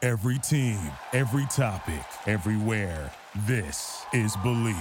Every team, every topic, everywhere. This is Believe.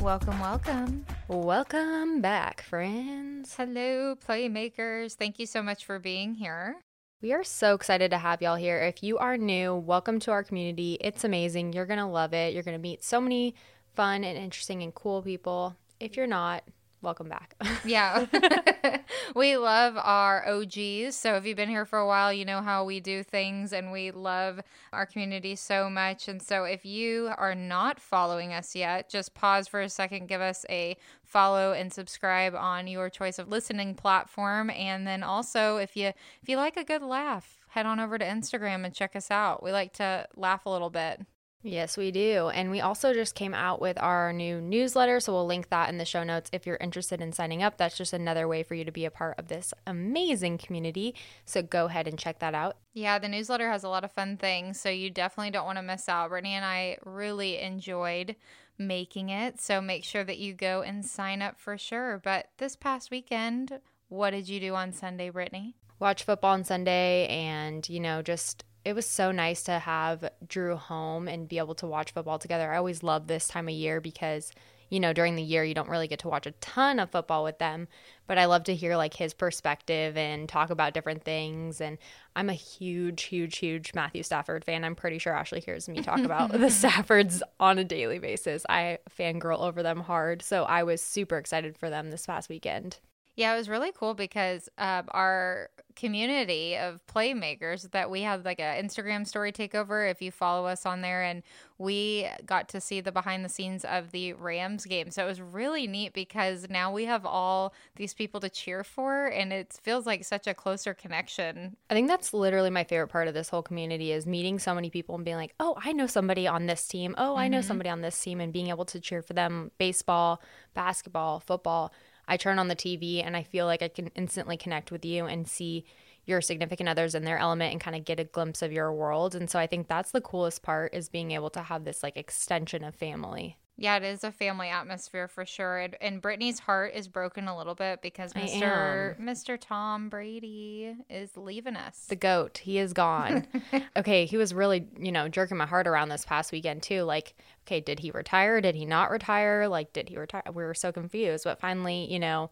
Welcome, welcome. Welcome back, friends. Hello, playmakers. Thank you so much for being here. We are so excited to have y'all here. If you are new, welcome to our community. It's amazing. You're going to love it. You're going to meet so many fun and interesting and cool people. If you're not, welcome back. Yeah. we love our OGs. So if you've been here for a while, you know how we do things and we love our community so much. And so if you are not following us yet, just pause for a second, give us a follow and subscribe on your choice of listening platform. And then also if you if you like a good laugh, head on over to Instagram and check us out. We like to laugh a little bit. Yes, we do. And we also just came out with our new newsletter. So we'll link that in the show notes if you're interested in signing up. That's just another way for you to be a part of this amazing community. So go ahead and check that out. Yeah, the newsletter has a lot of fun things, so you definitely don't want to miss out. Brittany and I really enjoyed making it, so make sure that you go and sign up for sure. But this past weekend, what did you do on Sunday, Brittany? watch football on Sunday and, you know, just it was so nice to have Drew home and be able to watch football together. I always love this time of year because, you know, during the year you don't really get to watch a ton of football with them, but I love to hear like his perspective and talk about different things and I'm a huge huge huge Matthew Stafford fan. I'm pretty sure Ashley hears me talk about the Staffords on a daily basis. I fangirl over them hard, so I was super excited for them this past weekend. Yeah, it was really cool because um, our community of playmakers that we had like an Instagram story takeover. If you follow us on there, and we got to see the behind the scenes of the Rams game, so it was really neat because now we have all these people to cheer for, and it feels like such a closer connection. I think that's literally my favorite part of this whole community is meeting so many people and being like, oh, I know somebody on this team. Oh, I know somebody on this team, and being able to cheer for them baseball, basketball, football. I turn on the TV and I feel like I can instantly connect with you and see your significant others in their element and kind of get a glimpse of your world. And so I think that's the coolest part is being able to have this like extension of family. Yeah, it is a family atmosphere for sure. And, and Brittany's heart is broken a little bit because Mr. Mr. Tom Brady is leaving us. The goat, he is gone. okay, he was really, you know, jerking my heart around this past weekend too. Like, okay, did he retire? Did he not retire? Like, did he retire? We were so confused. But finally, you know,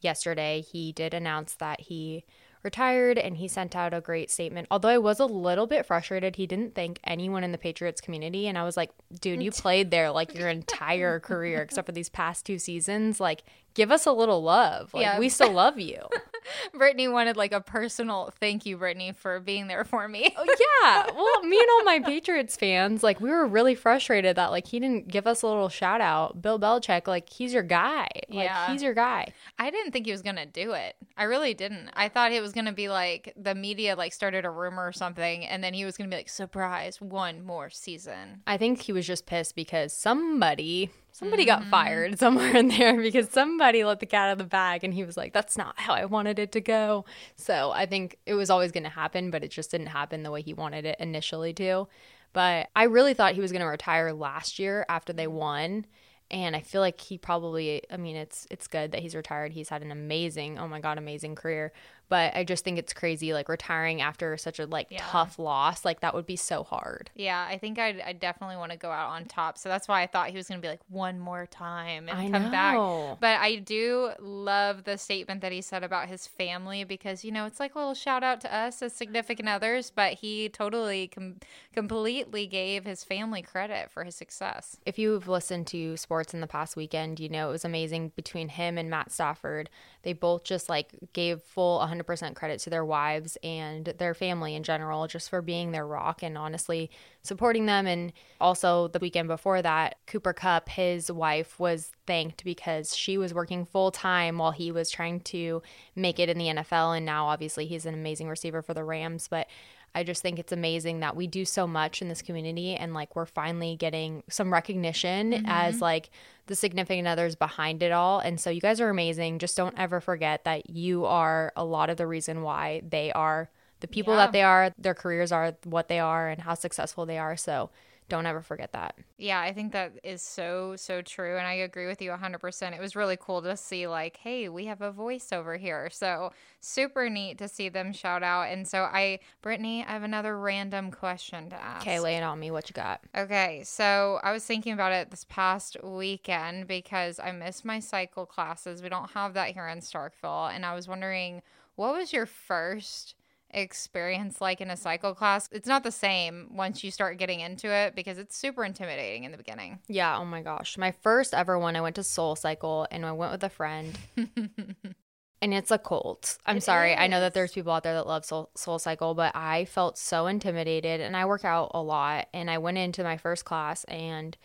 yesterday he did announce that he retired and he sent out a great statement. Although I was a little bit frustrated, he didn't thank anyone in the Patriots community. And I was like, dude, you played there like your entire career, except for these past two seasons. Like, give us a little love. Like, Yeah. we still love you. Brittany wanted like a personal thank you, Brittany, for being there for me. Oh, yeah. Well, me and all my Patriots fans, like, we were really frustrated that, like, he didn't give us a little shout out. Bill Belichick, like, he's your guy. Like, Yeah. he's your guy. I didn't think he was gonna do it. I really didn't. I thought it was gonna be like the media like started a rumor or something, and then he was gonna be like, surprise, one more season. I think he was just pissed because somebody somebody got Mm-hmm. fired somewhere in there because somebody let the cat out of the bag and he was like that's not how I wanted it to go. So I think it was always going to happen but it just didn't happen the way he wanted it initially to. But I really thought he was going to retire last year after they won and I feel like he probably I mean it's it's good that he's retired. He's had an amazing, oh my god, amazing career. But I just think it's crazy like retiring after such a like tough loss. Like that would be so hard. Yeah, I think I'd, I definitely want to go out on top. So that's why I thought he was going to be like one more time and I come know. back. But I do love the statement that he said about his family because, you know, it's like a little shout out to us as significant others, but he totally com- completely gave his family credit for his success. if you've listened to sports in the past weekend, you know it was amazing between him and Matt Stafford. They both just like gave full 100% 100% credit to their wives and their family in general, just for being their rock and honestly supporting them. And also, the weekend before that, Cooper Kupp, his wife, was thanked because she was working full time while he was trying to make it in the NFL. And now, obviously, he's an amazing receiver for the Rams. But I just think it's amazing that we do so much in this community and like we're finally getting some recognition Mm-hmm. as like the significant others behind it all. And so you guys are amazing. Just don't ever forget that you are a lot of the reason why they are the people Yeah. that they are, their careers are what they are and how successful they are. So don't ever forget that. Yeah, I think that is so, so true. And I agree with you 100%. It was really cool to see, like, hey, we have a voice over here. So super neat to see them shout out. And so, I, Brittany, I have another random question to ask. Okay, lay it on me. What you got? Okay, so I was thinking about it this past weekend because I missed my cycle classes. We don't have that here in Starkville. And I was wondering, what was your first experience like in a cycle class? It's not the same once you start getting into it because it's super intimidating in the beginning. Yeah, oh my gosh. My first ever one, I went to Soul Cycle and I went with a friend. and it's a cult. I'm It sorry. I know that there's people out there that love Soul, Soul Cycle, but I felt so intimidated and I work out a lot. And I went into my first class and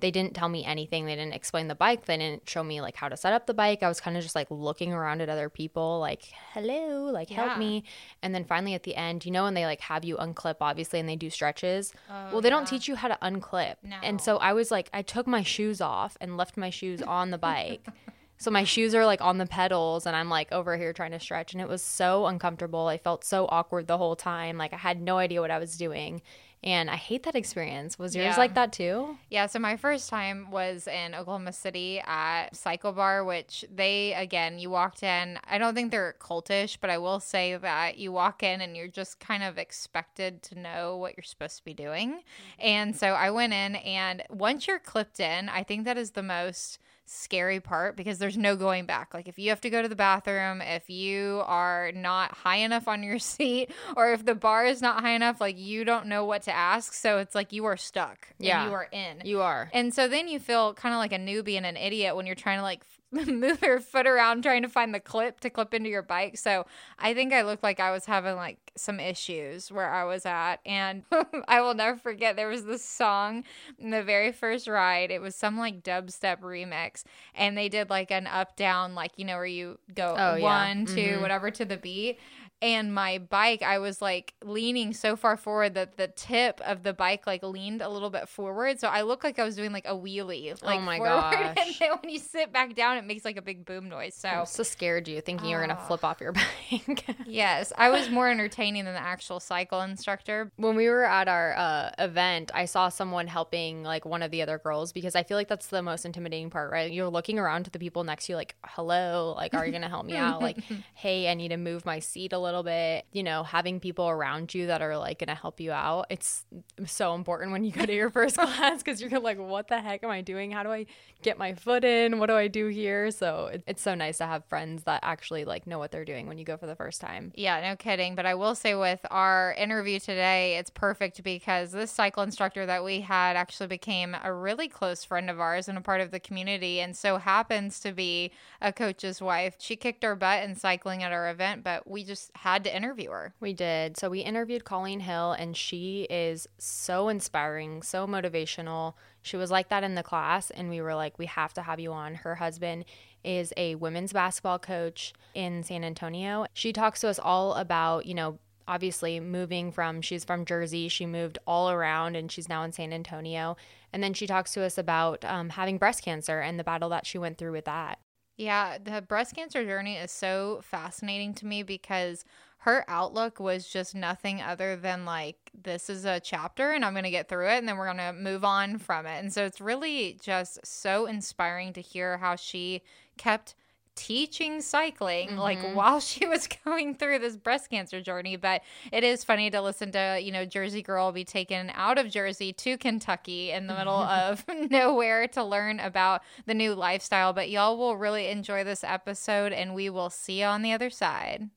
they didn't tell me anything. They didn't explain the bike. They didn't show me like how to set up the bike. I was kind of just like looking around at other people, like, hello, like help me. And then finally at the end, you know, when they like have you unclip, obviously, and they do stretches. Oh, well, they don't teach you how to unclip. No. And so I was like, I took my shoes off and left my shoes on the bike. So my shoes are like on the pedals and I'm like over here trying to stretch and it was so uncomfortable. I felt so awkward the whole time. Like I had no idea what I was doing. And I hate that experience. Was yours Yeah. like that too? Yeah, so my first time was in Oklahoma City at Cycle Bar, which they, again, you walked in. I don't think they're cultish, but I will say that you walk in and you're just kind of expected to know what you're supposed to be doing. Mm-hmm. And so I went in, and once you're clipped in, I think that is the most scary part because there's no going back. Like if you have to go to the bathroom, if you are not high enough on your seat, or if the bar is not high enough, like you don't know what to ask. So it's like you are stuck. and Yeah. you are in. You are. And so then you feel kind of like a newbie and an idiot when you're trying to like move your foot around trying to find the clip to clip into your bike. So I think I looked like I was having like some issues where I was at. And I will never forget there was this song in the very first ride. It was some like dubstep remix. And they did like an up down, like, you know, where you go Oh, yeah. one, two, mm-hmm. whatever to the beat. And my bike, I was like leaning so far forward that the tip of the bike like leaned a little bit forward. So I looked like I was doing like a wheelie. Like Oh my forward. And then when you sit back down, it makes like a big boom noise. so I So scared you thinking you were going to flip off your bike. yes, I was more entertaining than the actual cycle instructor. when we were at our uh, event, I saw someone helping like one of the other girls because I feel like that's the most intimidating part, right? You're looking around to the people next to you, like, hello, like, are you going to help me out? Like, hey, I need to move my seat a little bit. You know, having people around you that are like going to help you out. It's so important when you go to your first class because you're like, what the heck am I doing? How do I get my foot in? What do I do here? So it, it's so nice to have friends that actually like know what they're doing when you go for the first time. Yeah, no kidding. But I will say with our interview today, it's perfect because this cycle instructor that we had actually became a really close friend of ours and a part of the community, and so happens to be a coach's wife. She kicked our butt in cycling at our event, but we just had to interview her. We did. So we interviewed Colleen Hill, and she is so inspiring, so motivational. She was like that in the class, and we were like, we have to have you on. Her husband is a women's basketball coach in San Antonio. She talks to us all about, you know, obviously moving from she's from Jersey, she moved all around, and she's now in San Antonio. And then she talks to us about um, having breast cancer and the battle that she went through with that. Yeah, the breast cancer journey is so fascinating to me because her outlook was just nothing other than like, this is a chapter and I'm going to get through it and then we're going to move on from it. And so it's really just so inspiring to hear how she kept teaching cycling like mm-hmm. while she was going through this breast cancer journey but it is funny to listen to you know jersey girl be taken out of jersey to kentucky in the middle mm-hmm. of nowhere to learn about the new lifestyle. But y'all will really enjoy this episode and we will see you on the other side.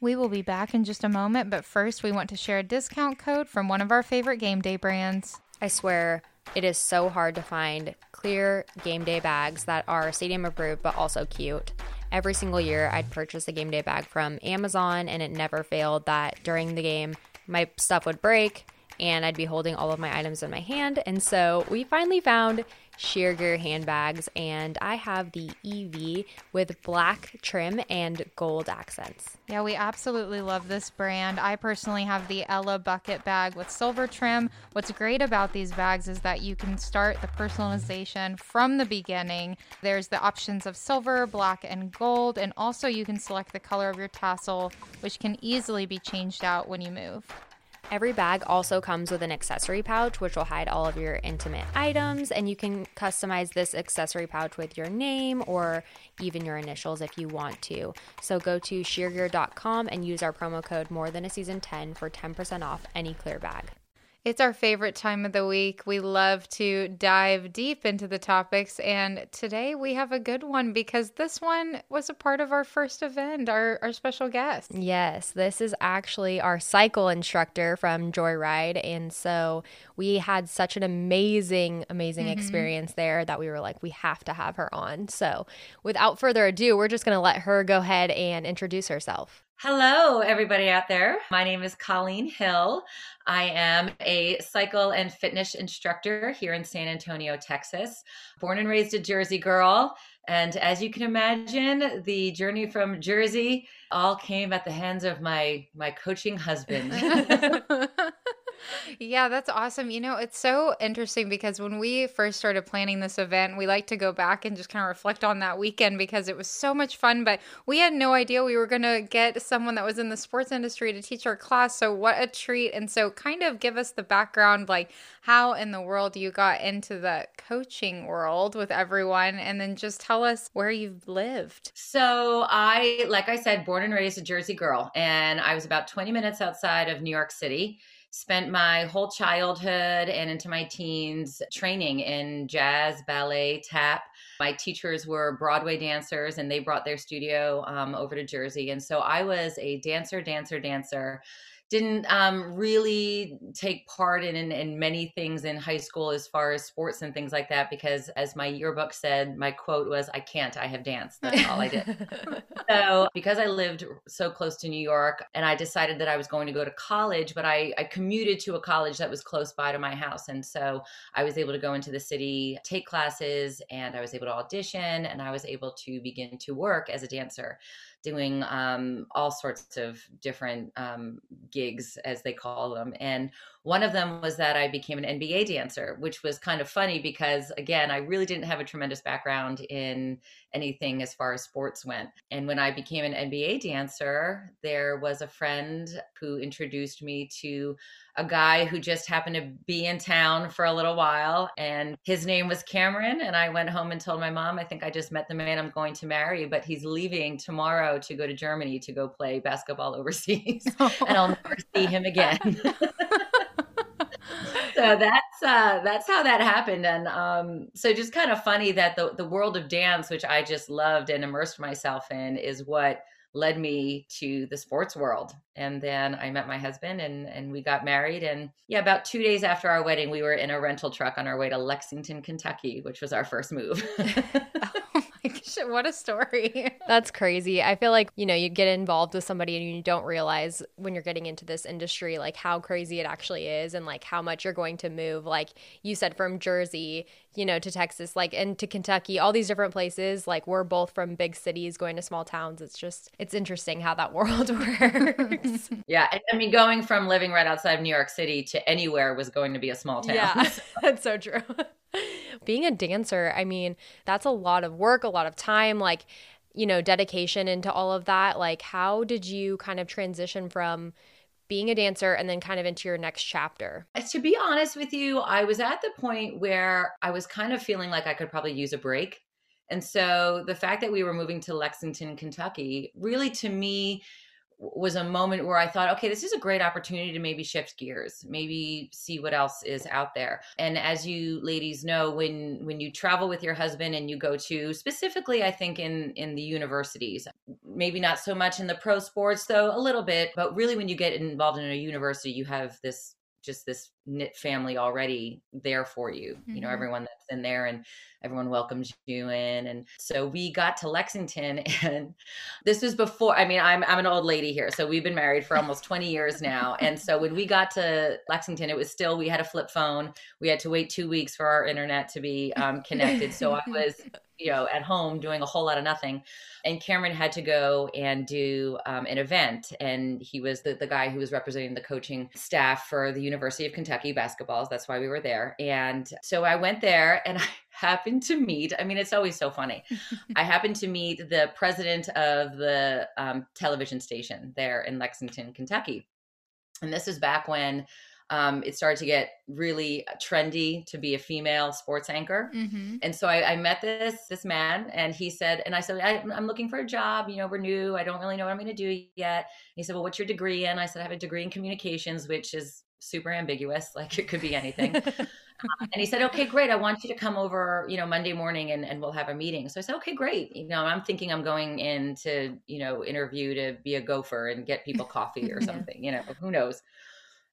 We will be back in just a moment, but first we want to share a discount code from one of our favorite game day brands. I swear it is so hard to find clear game day bags that are stadium approved but also cute. every single year I'd purchase a game day bag from Amazon, and it never failed that during the game, my stuff would break and I'd be holding all of my items in my hand. And so we finally found sheer gear handbags, and I have the EV with black trim and gold accents. Yeah, we absolutely love this brand. I personally have the Ella bucket bag with silver trim. What's great about these bags is that you can start the personalization from the beginning. There's the options of silver, black, and gold, and also you can select the color of your tassel, which can easily be changed out when you move. Every bag also comes with an accessory pouch, which will hide all of your intimate items, and you can customize this accessory pouch with your name or even your initials if you want to. So go to sheergear.com and use our promo code more than a season 10 for 10% off any clear bag. It's our favorite time of the week. We love to dive deep into the topics. And today we have a good one because this one was a part of our first event, our, our special guest. Yes, this is actually our cycle instructor from Joyride. And so we had such an amazing, amazing mm-hmm. experience there that we were like, we have to have her on. So without further ado, we're just going to let her go ahead and introduce herself. Hello, everybody out there. My name is Colleen Hill. I am a cycle and fitness instructor here in San Antonio, Texas. Born and raised a Jersey girl. And as you can imagine, the journey from Jersey all came at the hands of my my coaching husband. yeah, that's awesome. You know, it's so interesting because when we first started planning this event, we like to go back and just kind of reflect on that weekend because it was so much fun. But we had no idea we were going to get someone that was in the sports industry to teach our class. So, what a treat. And so, kind of give us the background like how in the world you got into the coaching world with everyone, and then just tell us where you've lived. So, I, like I said, born and raised a Jersey girl, and I was about 20 minutes outside of New York City spent my whole childhood and into my teens training in jazz, ballet, tap. My teachers were Broadway dancers and they brought their studio um, over to Jersey. And so I was a dancer, dancer, dancer didn't um, really take part in, in, in many things in high school as far as sports and things like that because as my yearbook said my quote was i can't i have danced. That's all i did. So because i lived so close to new york and i decided that i was going to go to college but I, I commuted to a college that was close by to my house. And so i was able to go into the city take classes and i was able to audition and i was able to begin to work as a dancer doing um, all sorts of different um, gigs, as they call them. And one of them was that I became an NBA dancer, which was kind of funny because, again, I really didn't have a tremendous background in anything as far as sports went. And when I became an NBA dancer, there was a friend who introduced me to a guy who just happened to be in town for a little while. And his name was Cameron. And I went home and told my mom, I think I just met the man I'm going to marry, but he's leaving tomorrow to go to Germany to go play basketball overseas. and I'll never see him again. so that's uh that's how that happened and um so just kind of funny that the the world of dance which i just loved and immersed myself in is what led me to the sports world. And then i met my husband and and we got married and yeah about two days after our wedding we were in a rental truck on our way to lexington kentucky which was our first move my what a story that's crazy i feel like you know you get involved with somebody and you don't realize when you're getting into this industry like how crazy it actually is and like how much you're going to move like you said from jersey you know, to Texas, like, and to Kentucky, all these different places. Like, we're both from big cities going to small towns. It's just, it's interesting how that world works. yeah. I mean, going from living right outside of New York City to anywhere was going to be a small town. Yeah, that's so true. Being a dancer, I mean, that's a lot of work, a lot of time, like, you know, dedication into all of that. Like, how did you kind of transition from, being a dancer and then kind of into your next chapter? To be honest with you, I was at the point where I was kind of feeling like I could probably use a break. And so the fact that we were moving to Lexington, Kentucky, really to me was a moment where I thought, okay, this is a great opportunity to maybe shift gears, maybe see what else is out there. And as you ladies know, when when you travel with your husband and you go to specifically, I think in in the universities, maybe not so much in the pro sports though, a little bit, but really when you get involved in a university, you have this just this knit family already there for you. You know, Mhm. everyone that's in there and everyone welcomes you in. And so we got to Lexington and this was before I mean, I'm I'm an old lady here. So we've been married for almost 20 years now. And so when we got to Lexington, it was still we had a flip phone. We had to wait two weeks for our internet to be um, connected. So I was, you know, at home doing a whole lot of nothing and Cameron had to go and do um, an event, and he was the, the guy who was representing the coaching staff for the University of Kentucky basketballs. That's why we were there. And so I went there, and I happened to meet. I mean, it's always so funny. I happened to meet the president of the um, television station there in Lexington, Kentucky, and this is back when. Um, it started to get really trendy to be a female sports anchor. Mm-hmm. And so I, I met this this man, and he said, and I said, I, I'm looking for a job. You know, we're new. I don't really know what I'm going to do yet. he said, Well, what's your degree in? I said, I have a degree in communications, which is super ambiguous. Like it could be anything. and he said, Okay, great. I want you to come over, you know, Monday morning, and and we'll have a meeting. So I said, Okay, great. You know, I'm thinking I'm going in to, you know, interview to be a gopher and get people coffee or Yeah. something. You know, who knows.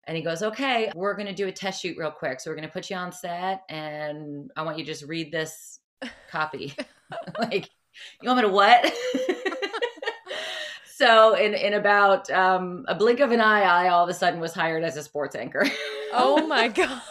And he goes, Okay, we're going to do a test shoot real quick. So we're going to put you on set and I want you to just read this copy. like, you want me to what? so in, in about um, a blink of an eye, I all of a sudden was hired as a sports anchor. Oh my god.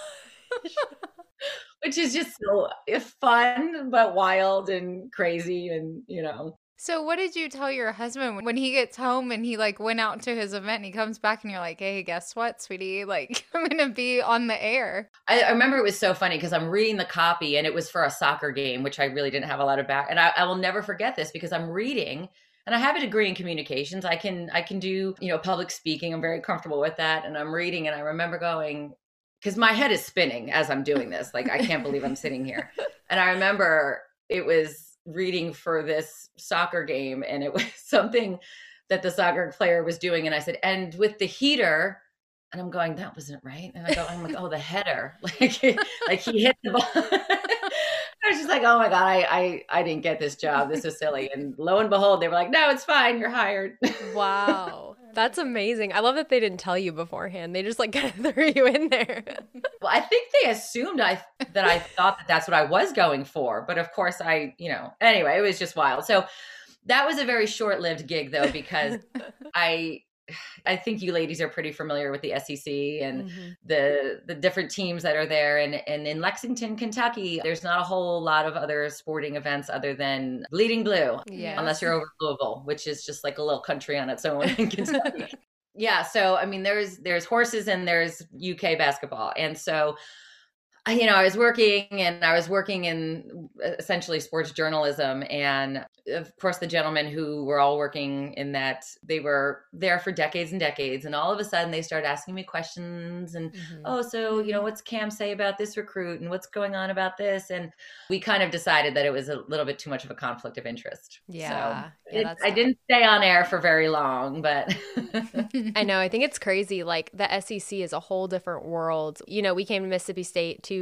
Which is just so eh, fun, but wild and crazy, and you know, So what did you tell your husband when he gets home and he like went out to his event and he comes back and you're like, hey, guess what, sweetie? Like I'm gonna be on the air. I, I remember it was so funny because I'm reading the copy and it was for a soccer game, which I really didn't have a lot of back. And I, I will never forget this because I'm reading and I have a degree in communications. I can I can do you know public speaking. I'm very comfortable with that. And I'm reading and I remember going because my head is spinning as I'm doing this. Like I can't believe I'm sitting here. And I remember it was reading for this soccer game and it was something that the soccer player was doing. And I said, and with the heater. And I'm going, that wasn't right. And I go, I'm like, oh, the header, like, like he hit the ball. I was just like, oh my god, I, I, I didn't get this job. This is silly. And lo and behold, they were like, no, it's fine. You're hired. Wow. That's amazing. I love that they didn't tell you beforehand. They just like kind of threw you in there. well, I think they assumed I that I thought that that's what I was going for, but of course, I, you know, anyway, it was just wild. So that was a very short-lived gig, though, because I. I think you ladies are pretty familiar with the SEC and Mhm. the the different teams that are there and and in Lexington, Kentucky, there's not a whole lot of other sporting events other than Bleeding Blue, Yeah. unless you're over Louisville, which is just like a little country on its own in Kentucky. yeah, so I mean there's there's horses and there's UK basketball. And so you know, I was working and I was working in essentially sports journalism. And of course, the gentlemen who were all working in that, they were there for decades and decades. And all of a sudden, they started asking me questions and, Mhm. oh, so, you know, what's Cam say about this recruit and what's going on about this? And we kind of decided that it was a little bit too much of a conflict of interest. Yeah. So Yeah, it- I didn't stay on air for very long, but I know. I think it's crazy. Like the SEC is a whole different world. You know, we came to Mississippi State to,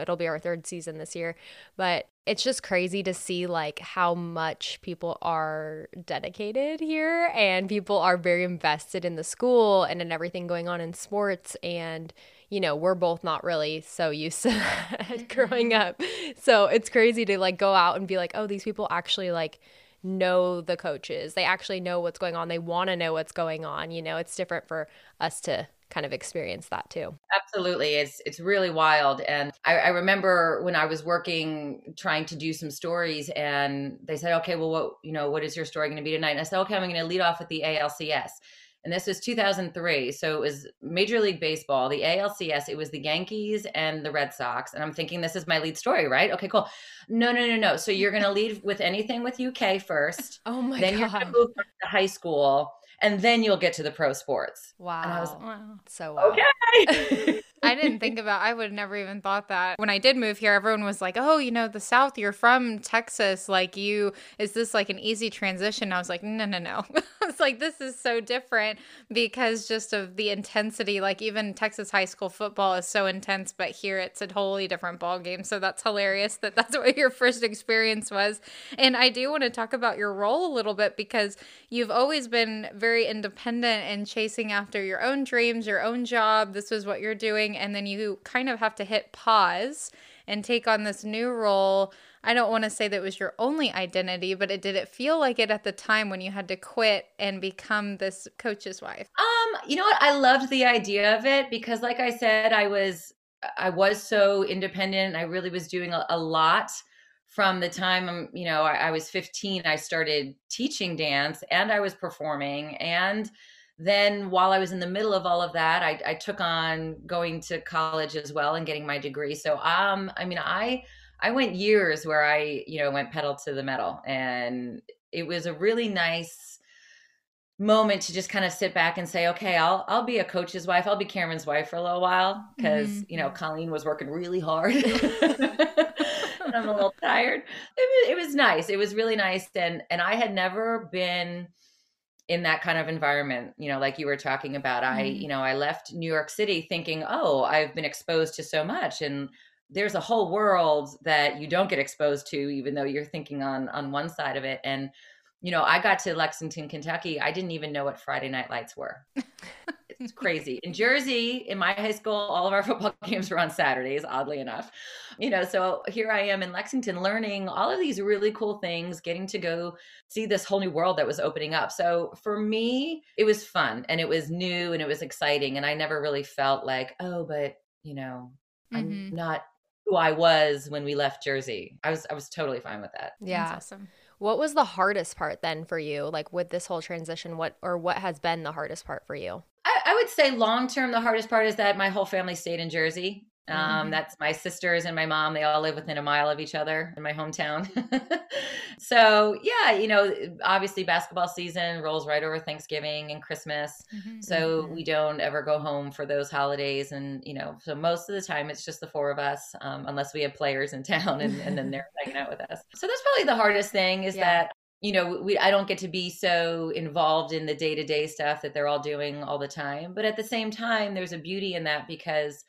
it'll be our third season this year, but it's just crazy to see like how much people are dedicated here and people are very invested in the school and in everything going on in sports. And, you know, we're both not really so used to that growing mm-hmm. up. So it's crazy to like go out and be like, oh, these people actually like, know the coaches. They actually know what's going on. They want to know what's going on. You know, it's different for us to kind of experience that too. Absolutely. It's it's really wild. And I, I remember when I was working trying to do some stories and they said, Okay, well what you know, what is your story gonna be tonight? And I said, Okay, I'm gonna lead off with the ALCS. And this was 2003. So it was Major League Baseball, the ALCS. It was the Yankees and the Red Sox. And I'm thinking, this is my lead story, right? Okay, cool. No, no, no, no. So you're going to lead with anything with UK first. Oh my God. then you're going to move to high school. And then you'll get to the pro sports. Wow. And I was wow. so wow. okay. I didn't think about I would never even thought that. When I did move here, everyone was like, "Oh, you know, the South, you're from Texas. Like you is this like an easy transition?" I was like, "No, no, no." it's like this is so different because just of the intensity. Like even Texas high school football is so intense, but here it's a totally different ball game. So that's hilarious that that's what your first experience was. And I do want to talk about your role a little bit because you've always been very independent and chasing after your own dreams, your own job. This was what you're doing and then you kind of have to hit pause and take on this new role. I don't want to say that was your only identity, but it did it feel like it at the time when you had to quit and become this coach's wife? Um, you know what? I loved the idea of it because like I said, I was I was so independent. I really was doing a, a lot from the time um, you know I, I was 15 i started teaching dance and i was performing and then while I was in the middle of all of that, I, I, took on going to college as well and getting my degree. So um, I mean, I I went years where I you know went pedal to the metal, and it was a really nice moment to just kind of sit back and say, okay, I'll I'll be a coach's wife. I'll be Cameron's wife for a little while because mm-hmm. you know Colleen was working really hard. and I'm a little tired. It was, it was nice. It was really nice, and and I had never been in that kind of environment you know like you were talking about mm-hmm. i you know i left new york city thinking oh i've been exposed to so much and there's a whole world that you don't get exposed to even though you're thinking on on one side of it and you know i got to lexington kentucky i didn't even know what friday night lights were it's crazy. In Jersey, in my high school, all of our football games were on Saturdays, oddly enough. You know, so here I am in Lexington learning all of these really cool things, getting to go see this whole new world that was opening up. So for me, it was fun and it was new and it was exciting. And I never really felt like, oh, but, you know, mm-hmm. I'm not who I was when we left Jersey. I was I was totally fine with that. Yeah. That's awesome. What was the hardest part then for you? Like with this whole transition, what or what has been the hardest part for you? I, I would say long term, the hardest part is that my whole family stayed in Jersey. Um, mm-hmm. That's my sisters and my mom. They all live within a mile of each other in my hometown. so, yeah, you know, obviously basketball season rolls right over Thanksgiving and Christmas. Mm-hmm. So, mm-hmm. we don't ever go home for those holidays. And, you know, so most of the time it's just the four of us, um, unless we have players in town and, and then they're hanging out with us. So, that's probably the hardest thing is yeah. that you know we i don't get to be so involved in the day-to-day stuff that they're all doing all the time but at the same time there's a beauty in that because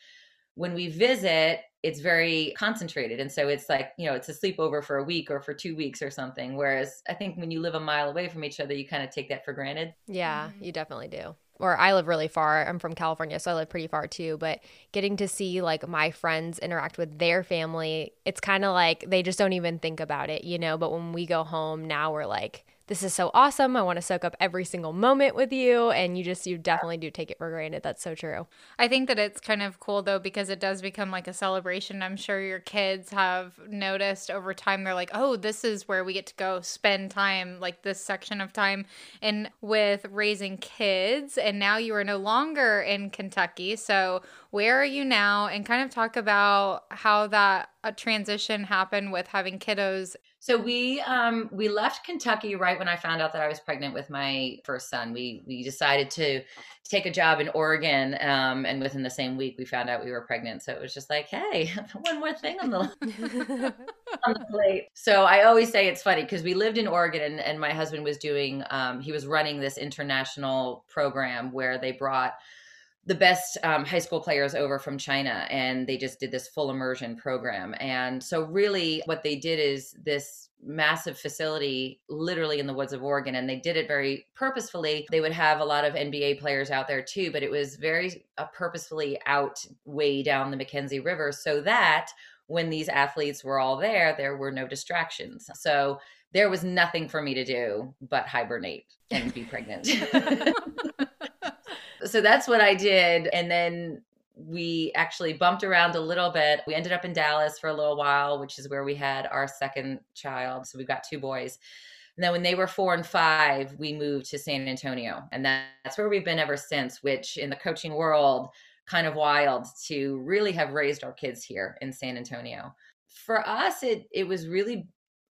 when we visit it's very concentrated and so it's like you know it's a sleepover for a week or for two weeks or something whereas i think when you live a mile away from each other you kind of take that for granted yeah mm-hmm. you definitely do or I live really far. I'm from California, so I live pretty far too. But getting to see like my friends interact with their family, it's kind of like they just don't even think about it, you know. But when we go home now, we're like, this is so awesome. I want to soak up every single moment with you. And you just, you definitely do take it for granted. That's so true. I think that it's kind of cool though, because it does become like a celebration. I'm sure your kids have noticed over time, they're like, oh, this is where we get to go spend time, like this section of time. And with raising kids, and now you are no longer in Kentucky. So where are you now? And kind of talk about how that a transition happened with having kiddos so we um we left Kentucky right when I found out that I was pregnant with my first son. We we decided to take a job in Oregon um and within the same week we found out we were pregnant. So it was just like, hey, one more thing on the on the plate. So I always say it's funny because we lived in Oregon and, and my husband was doing um he was running this international program where they brought the best um, high school players over from China, and they just did this full immersion program. And so, really, what they did is this massive facility literally in the woods of Oregon and they did it very purposefully. They would have a lot of NBA players out there too but it was very uh, purposefully out way down the McKenzie River so that when these athletes were all there there were no distractions. So there was nothing for me to do but hibernate and be pregnant so that's what I did. And then we actually bumped around a little bit. We ended up in Dallas for a little while, which is where we had our second child. So we've got two boys. And then when they were four and five, we moved to San Antonio. And that's where we've been ever since, which in the coaching world, kind of wild to really have raised our kids here in San Antonio. For us, it it was really,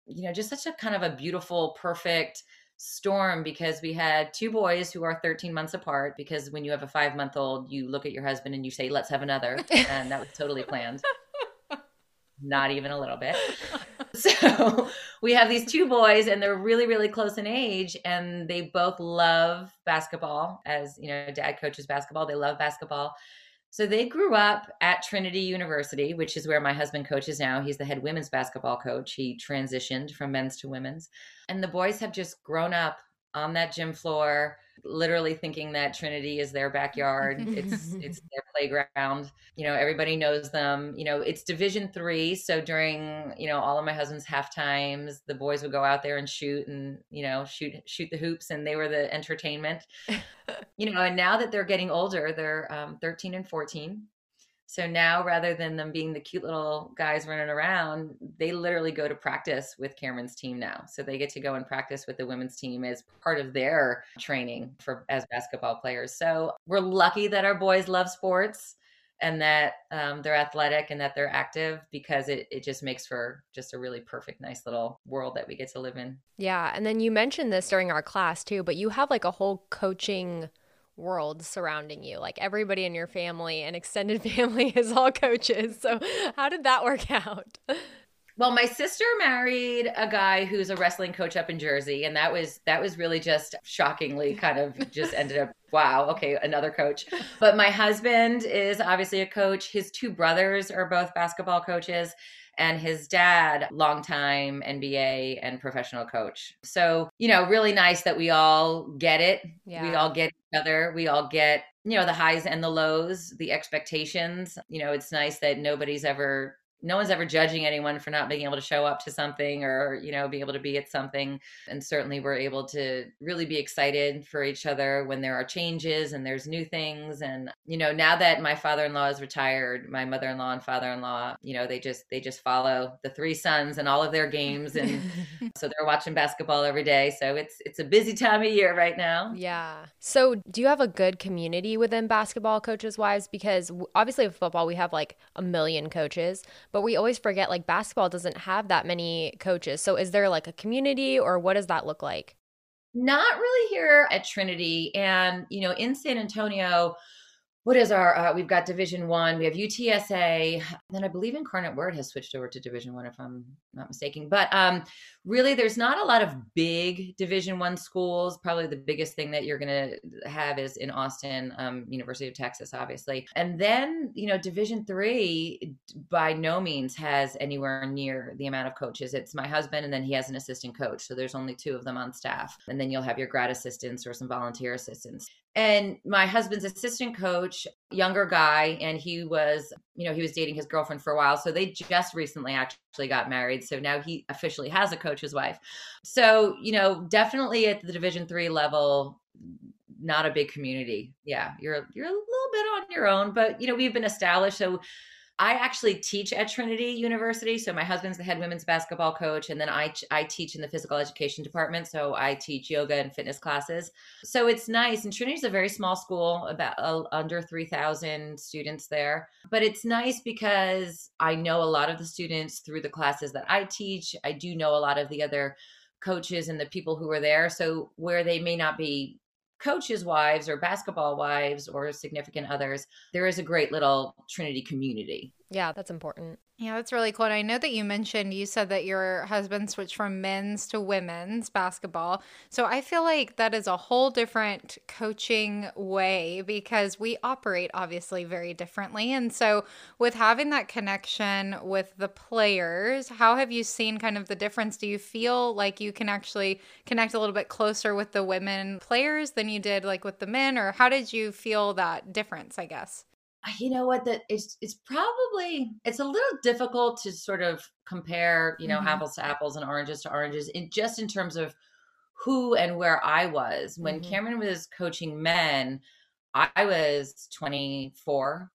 you know, just such a kind of a beautiful, perfect storm because we had two boys who are 13 months apart because when you have a 5 month old you look at your husband and you say let's have another and that was totally planned. Not even a little bit. So we have these two boys and they're really really close in age and they both love basketball. As you know dad coaches basketball they love basketball so they grew up at Trinity University, which is where my husband coaches now. He's the head women's basketball coach. He transitioned from men's to women's. And the boys have just grown up on that gym floor, literally thinking that Trinity is their backyard. it's it's their playground. You know, everybody knows them. You know, it's Division three. So during you know all of my husband's half times, the boys would go out there and shoot and you know shoot shoot the hoops, and they were the entertainment. you know, and now that they're getting older, they're um, 13 and 14. So now, rather than them being the cute little guys running around, they literally go to practice with Cameron's team now. So they get to go and practice with the women's team as part of their training for as basketball players. So we're lucky that our boys love sports and that um, they're athletic and that they're active because it, it just makes for just a really perfect nice little world that we get to live in Yeah. And then you mentioned this during our class too, but you have like a whole coaching world surrounding you. Like everybody in your family and extended family is all coaches. So, how did that work out? well my sister married a guy who's a wrestling coach up in jersey and that was that was really just shockingly kind of just ended up wow okay another coach but my husband is obviously a coach his two brothers are both basketball coaches and his dad longtime nba and professional coach. So you know really nice that we all get it. Yeah. we all get each other. We all get you know the highs and the lows the expectations. You know it's nice that nobody's ever no one's ever judging anyone for not being able to show up to something or you know be able to be at something. And certainly we're able to really be excited for each other when there are changes and there's new things. And you know now that my father-in-law is retired my mother-in-law and father-in-law you know they just they just follow the three sons and all of their games. And so they're watching basketball every day. So it's it's a busy time of year right now. Yeah. So, do you have a good community within basketball coaches' wives? Because obviously, with football, we have like a million coaches, but we always forget like basketball doesn't have that many coaches. So, is there like a community or what does that look like? not really here at trinity and you know in san antonio what is our uh, we've got division one we have utsa then i believe incarnate word has switched over to division one if i'm not mistaken but um really there's not a lot of big division one schools. Probably the biggest thing that you're going to have is in austin um, university of texas obviously. And then you know division three by no means has anywhere near the amount of coaches. It's my husband and then he has an assistant coach so there's only two of them on staff. And then you'll have your grad assistants or some volunteer assistants and my husband's assistant coach younger guy and he was you know he was dating his girlfriend for a while. So they just recently actually got married. So now he officially has a coach's wife. So you know definitely at the division three level not a big community. Yeah you're you're a little bit on your own but you know we've been established. So I actually teach at Trinity University. So my husband's the head women's basketball coach, and then I I teach in the physical education department. So I teach yoga and fitness classes. So it's nice. And Trinity's a very small school, about uh, under three thousand students there. But it's nice because I know a lot of the students through the classes that I teach. I do know a lot of the other coaches and the people who are there. So where they may not be coaches' wives or basketball wives or significant others, there is a great little Trinity community. Yeah, that's important. Yeah, that's really cool. And I know that you mentioned you said that your husband switched from men's to women's basketball. So I feel like that is a whole different coaching way because we operate obviously very differently. And so with having that connection with the players, how have you seen kind of the difference? Do you feel like you can actually connect a little bit closer with the women players than you did like with the men or how did you feel that difference, I guess? You know what that it's it's probably it's a little difficult to sort of compare you know Mhm. apples to apples and oranges to oranges in just in terms of who and where i was when Mhm. cameron was coaching men i, I was 24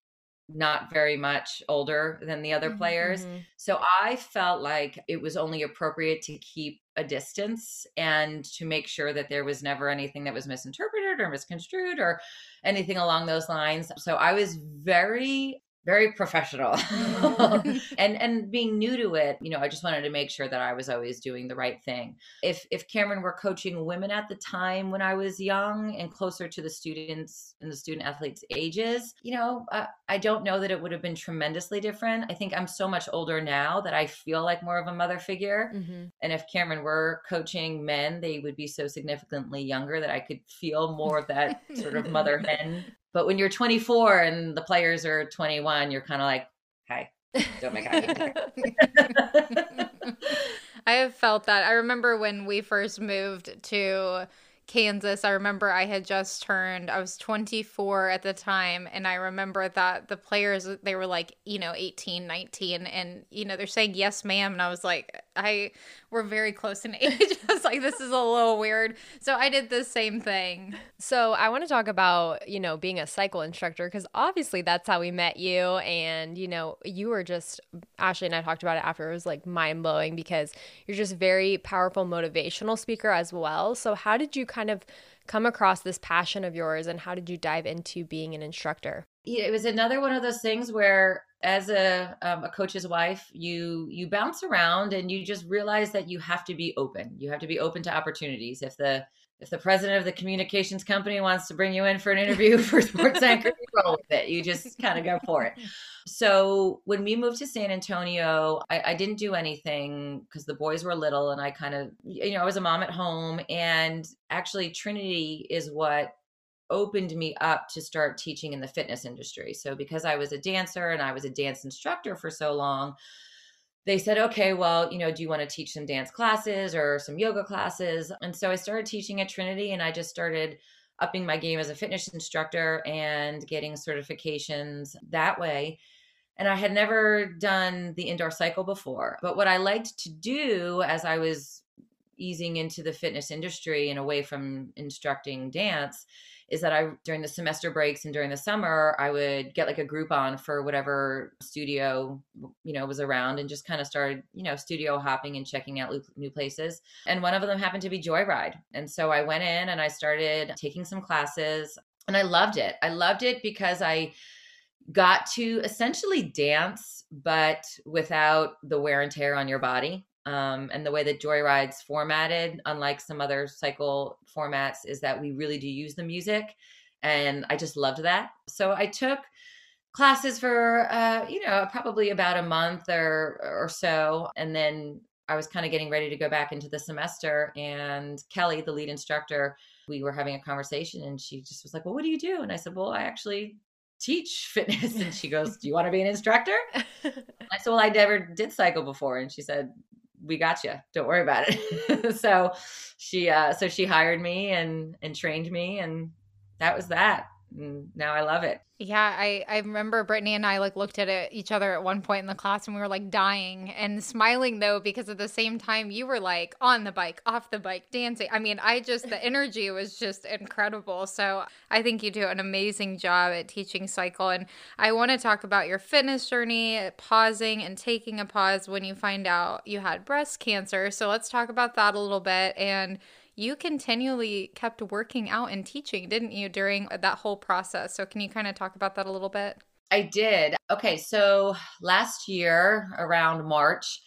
not very much older than the other Mhm, players Mhm. so I felt like it was only appropriate to keep a distance and to make sure that there was never anything that was misinterpreted or misconstrued or anything along those lines. So I was very very professional. And and being new to it you know i just wanted to make sure that i was always doing the right thing. If if cameron were coaching women at the time when i was young and closer to the students and the student athletes ages you know uh, i don't know that it would have been tremendously different. I think i'm so much older now that i feel like more of a mother figure. Mhm. and if cameron were coaching men they would be so significantly younger that i could feel more of that sort of mother hen but when you're 24 and the players are 21 you're kind of like hey don't make eye I have felt that. I remember when we first moved to Kansas, I remember I had just turned, I was 24 at the time. And I remember that the players, they were like, you know, 18, 19. And, you know, they're saying, yes, ma'am. And I was like, I, we're very close in age. I was like, this is a little weird. So I did the same thing. So I want to talk about, you know, being a cycle instructor because obviously that's how we met you. And, you know, you were just, Ashley and I talked about it after. It was like mind blowing because you're just very powerful motivational speaker as well. So how did you kind of come across this passion of yours and how did you dive into being an instructor? It was another one of those things where as a um, a coach's wife you you bounce around and you just realize that you have to be open. You have to be open to opportunities. If the if the president of the communications company wants to bring you in for an interview for sports anchor you roll with it. You just kind of go for it. So when we moved to san antonio i, I didn't do anything because the boys were little and i kind of you know i was a mom at home and actually trinity is what opened me up to start teaching in the fitness industry. So because I was a dancer and I was a dance instructor for so long, they said, "Okay, well, you know, do you want to teach some dance classes or some yoga classes?" And so I started teaching at Trinity and I just started upping my game as a fitness instructor and getting certifications that way. And I had never done the indoor cycle before. But what I liked to do as I was easing into the fitness industry and away from instructing dance is that I during the semester breaks and during the summer I would get like a Groupon for whatever studio you know was around and just kind of started you know studio hopping and checking out new places. And one of them happened to be Joyride. And so I went in and I started taking some classes and I loved it. I loved it because I got to essentially dance but without the wear and tear on your body um, and the way that Joyride's formatted, unlike some other cycle formats, is that we really do use the music. And I just loved that. So I took classes for, uh, you know, probably about a month or, or so. And then I was kind of getting ready to go back into the semester. And Kelly, the lead instructor, we were having a conversation and she just was like, Well, what do you do? And I said, Well, I actually teach fitness. And she goes, Do you want to be an instructor? I said, Well, I never did cycle before. And she said, we got you. Don't worry about it. so she, uh, so she hired me and and trained me, and that was that. Mm, and now I love it. Yeah, I, I remember Brittany and I like looked at it, each other at one point in the class and we were like dying and smiling though because at the same time you were like on the bike, off the bike, dancing. I mean, I just the energy was just incredible. So I think you do an amazing job at teaching cycle. And I want to talk about your fitness journey, pausing and taking a pause when you find out you had breast cancer. So let's talk about that a little bit and you continually kept working out and teaching, didn't you, during that whole process? So, can you kind of talk about that a little bit? I did. Okay, so last year around March,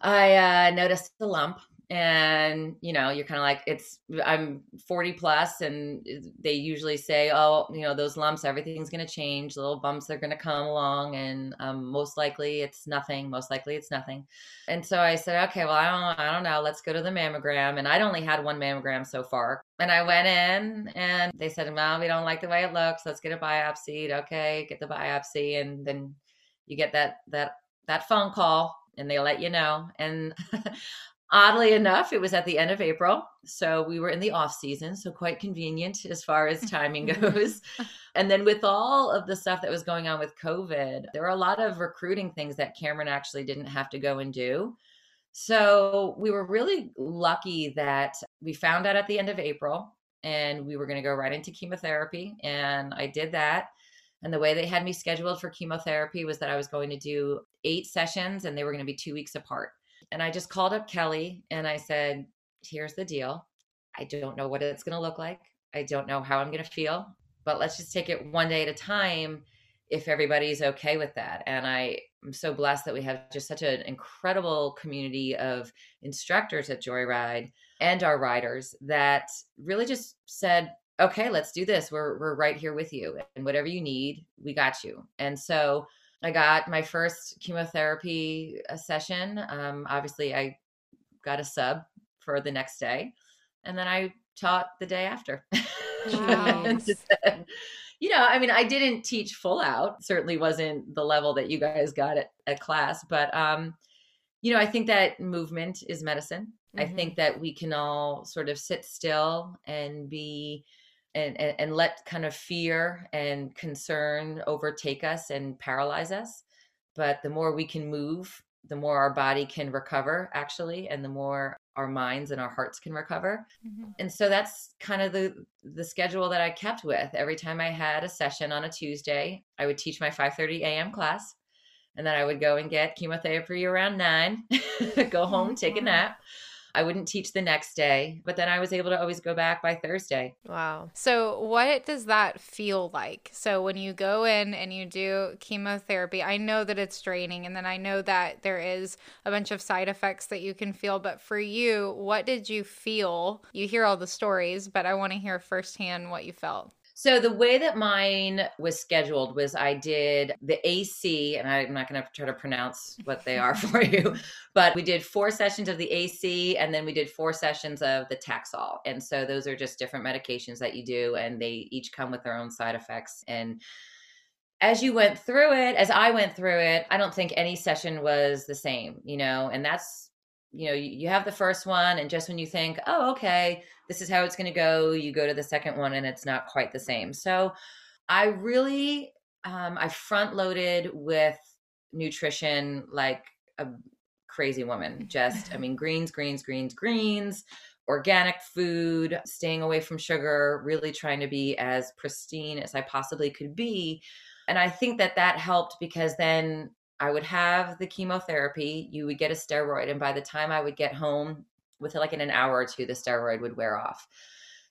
I uh, noticed a lump and you know you're kind of like it's i'm 40 plus and they usually say oh you know those lumps everything's going to change little bumps are going to come along and um, most likely it's nothing most likely it's nothing. And so i said okay well i don't i don't know let's go to the mammogram and i'd only had one mammogram so far. And i went in and they said well we don't like the way it looks let's get a biopsy okay get the biopsy and then you get that that that phone call and they let you know. And oddly enough it was at the end of april so we were in the off season so quite convenient as far as timing mm-hmm. goes. And then with all of the stuff that was going on with covid there were a lot of recruiting things that cameron actually didn't have to go and do. So we were really lucky that we found out at the end of april and we were going to go right into chemotherapy and i did that. And the way they had me scheduled for chemotherapy was that i was going to do eight sessions and they were going to be two weeks apart and I just called up Kelly and I said, Here's the deal. I don't know what it's going to look like. I don't know how I'm going to feel, but let's just take it one day at a time. if everybody's okay with that. And I am so blessed that we have just such an incredible community of instructors at Joyride and our riders that really just said, okay, let's do this. We're, we're right here with you. And whatever you need, we got you. And so I got my first chemotherapy uh, session. Um, obviously, I got a sub for the next day. And then I taught the day after. Wow. You know, I mean, I didn't teach full out. Certainly wasn't the level that you guys got at, at class. But, um, you know, I think that movement is medicine. I Mhm. think that we can all sort of sit still and be and, and and let kind of fear and concern overtake us and paralyze us. But the more we can move, the more our body can recover actually, and the more our minds and our hearts can recover. Mm-hmm. And so that's kind of the the schedule that I kept with. Every time I had a session on a Tuesday, I would teach my 5:30 a.m. class and then I would go and get chemotherapy around 9, go oh home, take a nap. I wouldn't teach the next day, but then I was able to always go back by Thursday. Wow. So, what does that feel like? So, when you go in and you do chemotherapy, I know that it's draining, and then I know that there is a bunch of side effects that you can feel. But for you, what did you feel? You hear all the stories, but I want to hear firsthand what you felt. So the way that mine was scheduled was I did the AC, and I'm not going to try to pronounce what they are for you, but we did four sessions of the AC, and then we did four sessions of the Taxol. And so those are just different medications that you do, and they each come with their own side effects. And as you went through it, as I went through it, I don't think any session was the same, you know, and that's you know, you, have the first one, and just when you think, oh, okay, this is how it's going to go, you go to the second one, and it's not quite the same. So I really, um, I front loaded with nutrition like a crazy woman. Just, I mean, greens, greens, greens, greens, organic food, staying away from sugar, really trying to be as pristine as I possibly could be. And I think that that helped because then I would have the chemotherapy, you would get a steroid, and by the time I would get home, within like in an hour or two, the steroid would wear off.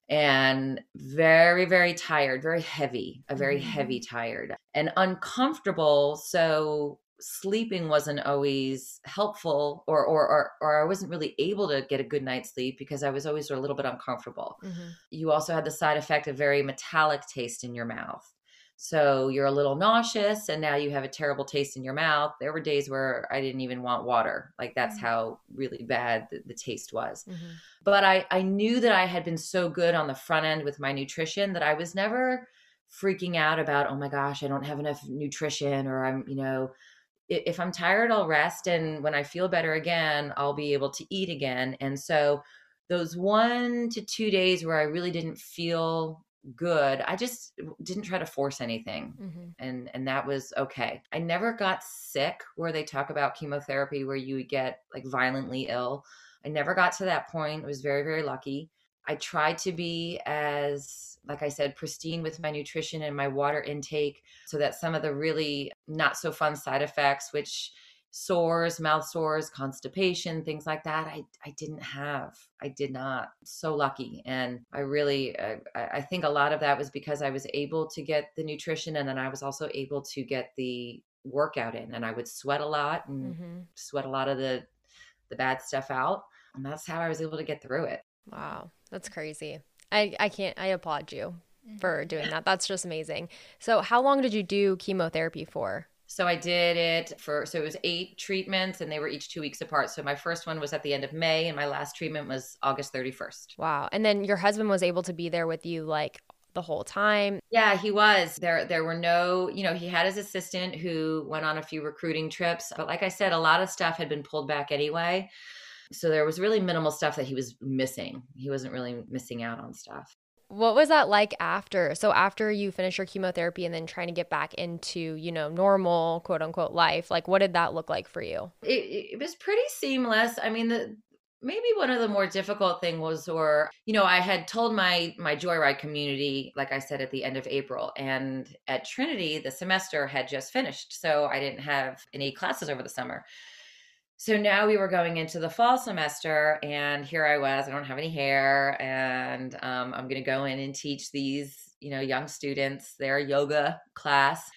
And very, very tired, very heavy, a very heavy tired, and uncomfortable. So sleeping wasn't always helpful, or or or, or I wasn't really able to get a good night's sleep because I was always a little bit uncomfortable. Mhm. You also had the side effect of very metallic taste in your mouth. So you're a little nauseous and now you have a terrible taste in your mouth. There were days where I didn't even want water. Like that's Mm. how really bad the, the taste was. Mhm. But I, I knew that I had been so good on the front end with my nutrition that I was never freaking out about, oh my gosh, I don't have enough nutrition or I'm, you know, if I'm tired, I'll rest. And when I feel better again, I'll be able to eat again. And so those one to two days where I really didn't feel good, I just didn't try to force anything mm-hmm. and and that was okay. I never got sick where they talk about chemotherapy where you get like violently ill. I never got to that point. I was very very lucky. I tried to be as like I said pristine with my nutrition and my water intake so that some of the really not so fun side effects which sores, mouth sores, constipation, things like that. I I didn't have. I did not. So lucky, and I really uh, I I think a lot of that was because I was able to get the nutrition, and then I was also able to get the workout in, and I would sweat a lot and Mhm. sweat a lot of the the bad stuff out, and that's how I was able to get through it. Wow. That's crazy. I, I can't, I applaud you for doing that. That's just amazing. So, how long did you do chemotherapy for? So I did it for so it was eight treatments, and they were each two weeks apart. So my first one was at the end of May, and my last treatment was August thirty first. Wow. And then your husband was able to be there with you like the whole time. Yeah, he was. There there were no, you know, he had his assistant who went on a few recruiting trips, but like I said, a lot of stuff had been pulled back anyway. So there was really minimal stuff that he was missing. He wasn't really missing out on stuff. What was that like after? So, after you finish your chemotherapy and then trying to get back into, you know, normal quote unquote life, like what did that look like for you? It, it was pretty seamless. I mean, the maybe one of the more difficult thing was or you know i had told my my joyride community like i said at the end of april and at trinity the semester had just finished so i didn't have any classes over the summer so now we were going into the fall semester and here i was i don't have any hair and um, i'm going to go in and teach these you know young students their yoga class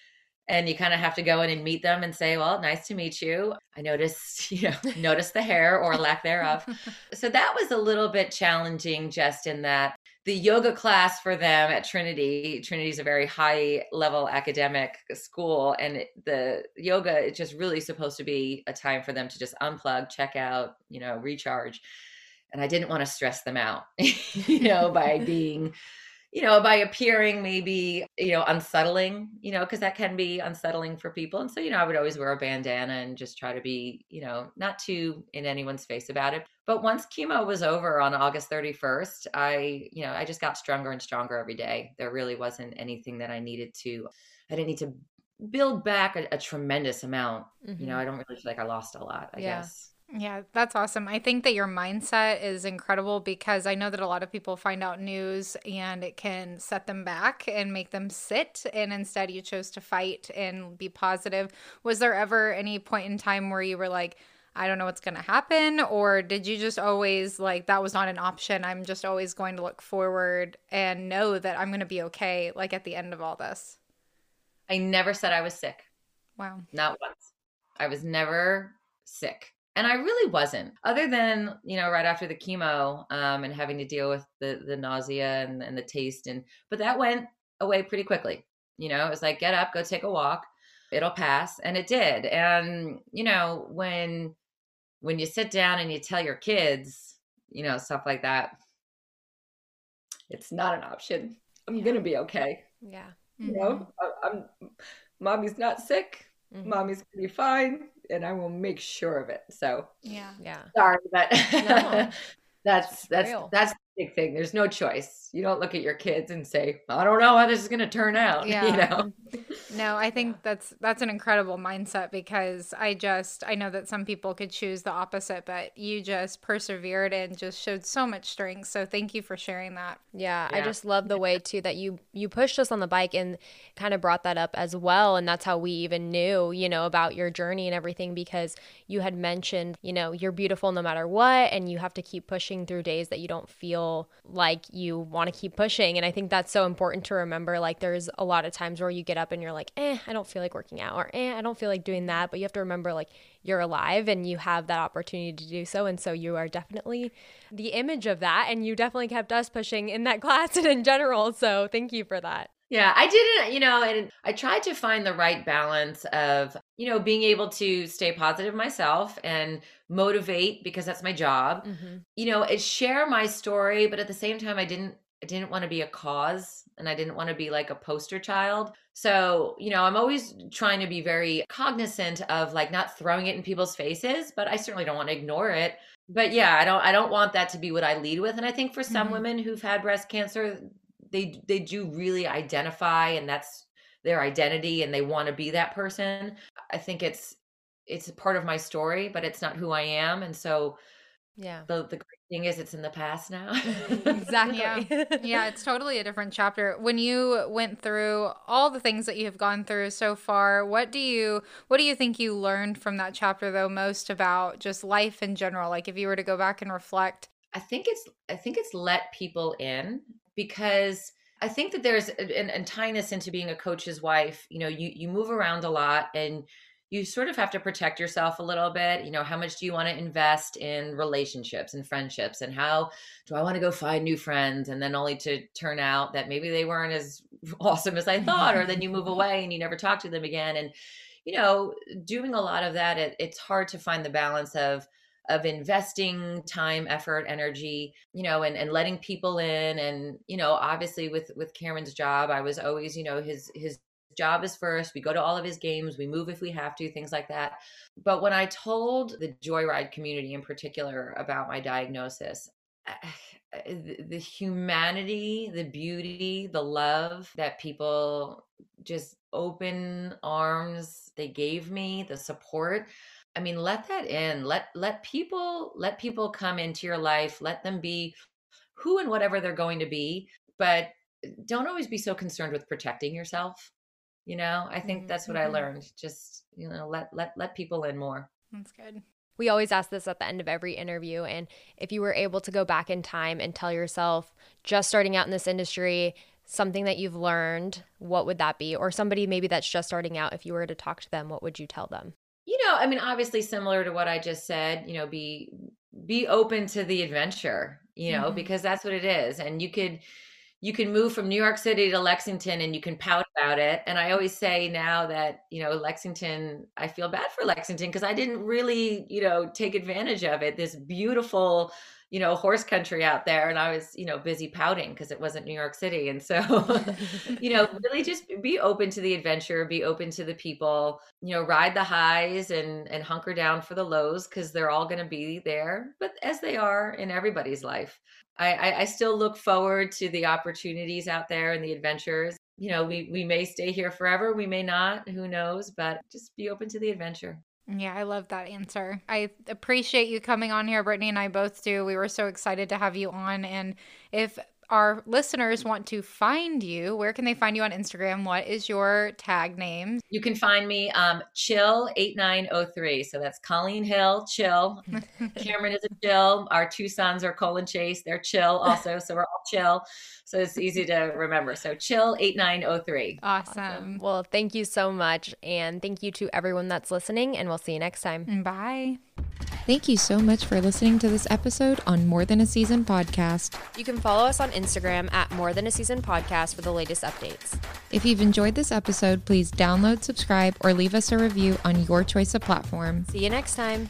and you kind of have to go in and meet them and say, "Well, nice to meet you. I noticed, you know, notice the hair or lack thereof." so that was a little bit challenging, just in that the yoga class for them at Trinity. Trinity is a very high level academic school, and the yoga is just really supposed to be a time for them to just unplug, check out, you know, recharge. And I didn't want to stress them out, you know, by being you know, by appearing maybe, you know, unsettling, you know, because that can be unsettling for people. And so, you know, I would always wear a bandana and just try to be, you know, not too in anyone's face about it. But once chemo was over on August 31st, I, you know, I just got stronger and stronger every day. There really wasn't anything that I needed to, I didn't need to build back a, a tremendous amount. Mm-hmm. You know, mm-hmm. I don't really feel like I lost a lot, I yeah. guess. Yeah, that's awesome. I think that your mindset is incredible because I know that a lot of people find out news and it can set them back and make them sit. And instead, you chose to fight and be positive. Was there ever any point in time where you were like, I don't know what's going to happen? Or did you just always like that was not an option? I'm just always going to look forward and know that I'm going to be okay, like at the end of all this? I never said I was sick. Wow. Not once. I was never sick and I really wasn't, other than you know right after the chemo um, and having to deal with the the nausea and, and the taste, and but that went away pretty quickly. You know, it was like get up, go take a walk, it'll pass, and it did. And you know when when you sit down and you tell your kids, you know stuff like that, it's not an option. I'm yeah. gonna be okay. Yeah, mm-hmm. you know, I, I'm mommy's not sick. Mm-hmm. Mommy's gonna be fine and I will make sure of it. So yeah, yeah. Sorry, but no, that's that's real. that's the big thing. There's no choice. You don't look at your kids and say, "I don't know how this is going to turn out." Yeah. You know. No, I think that's that's an incredible mindset because I just I know that some people could choose the opposite, but you just persevered and just showed so much strength. So thank you for sharing that. Yeah, yeah. I just love the way too that you you pushed us on the bike and kind of brought that up as well, and that's how we even knew, you know, about your journey and everything because you had mentioned, you know, you're beautiful no matter what and you have to keep pushing through days that you don't feel like you want to keep pushing, and I think that's so important to remember like there's a lot of times where you get up and you're like like, eh, I don't feel like working out or eh, I don't feel like doing that. But you have to remember like you're alive and you have that opportunity to do so. And so you are definitely the image of that. And you definitely kept us pushing in that class and in general. So thank you for that. Yeah, I didn't, you know, and I tried to find the right balance of, you know, being able to stay positive myself and motivate because that's my job. Mm-hmm. You know, share my story, but at the same time I didn't I didn't want to be a cause and I didn't want to be like a poster child. So, you know, I'm always trying to be very cognizant of like not throwing it in people's faces, but I certainly don't want to ignore it. But yeah, I don't I don't want that to be what I lead with and I think for some mm-hmm. women who've had breast cancer, they they do really identify and that's their identity and they want to be that person. I think it's it's a part of my story, but it's not who I am and so yeah. The the great thing is it's in the past now. Mm-hmm. exactly. Yeah. yeah, it's totally a different chapter. When you went through all the things that you have gone through so far, what do you what do you think you learned from that chapter though most about just life in general? Like if you were to go back and reflect. I think it's I think it's let people in because I think that there's and, and tying this into being a coach's wife, you know, you you move around a lot and you sort of have to protect yourself a little bit. You know, how much do you want to invest in relationships and friendships? And how do I want to go find new friends? And then only to turn out that maybe they weren't as awesome as I thought, or then you move away and you never talk to them again. And, you know, doing a lot of that, it, it's hard to find the balance of, of investing time effort energy you know and, and letting people in and you know obviously with with cameron's job i was always you know his his job is first. We go to all of his games. We move if we have to, things like that. But when I told the Joyride community in particular about my diagnosis, eh, the humanity, the beauty, the love that people just open arms they gave me, the support. I mean, let that in. Let let people let people come into your life. Let them be who and whatever they're going to be, but don't always be so concerned with protecting yourself you know i think mm-hmm. that's what i mm-hmm. learned just you know let let let people in more that's good we always ask this at the end of every interview and if you were able to go back in time and tell yourself just starting out in this industry something that you've learned, what would that be? Or somebody maybe that's just starting out, if you were to talk to them, what would you tell them? You know, I mean, obviously similar to what I just said, you know, be be open to the adventure, you know, Mhm. because that's what it is. And you could you can move from New York City to Lexington and you can pout about it. And I always say now that, you know, Lexington, I feel bad for Lexington because I didn't really, you know, take advantage of it. This beautiful, you know, horse country out there. And I was, you know, busy pouting because it wasn't New York City. And so, you know, really just be open to the adventure, be open to the people, you know, ride the highs and and hunker down for the lows because they're all going to be there, but as they are in everybody's life. I, I, I still look forward to the opportunities out there and the adventures. You know, we we may stay here forever, we may not, who knows, but just be open to the adventure. Yeah, I love that answer. I appreciate you coming on here. Brittany and I both do. We were so excited to have you on. And if our listeners want to find you, where can they find you on Instagram? What is your tag name? You can find me um chill 8903. So that's Colleen Hill, chill. Cameron is a chill. Our two sons are Cole and Chase. They're chill also. So we're all chill. So it's easy to remember. So chill 8903. Awesome. Well, thank you so much. And thank you to everyone that's listening. And we'll see you next time. Bye. Thank you so much for listening to this episode on More Than a Season podcast. You can follow us on Instagram at More Than a Season Podcast for the latest updates. If you've enjoyed this episode, please download, subscribe, or leave us a review on your choice of platform. See you next time.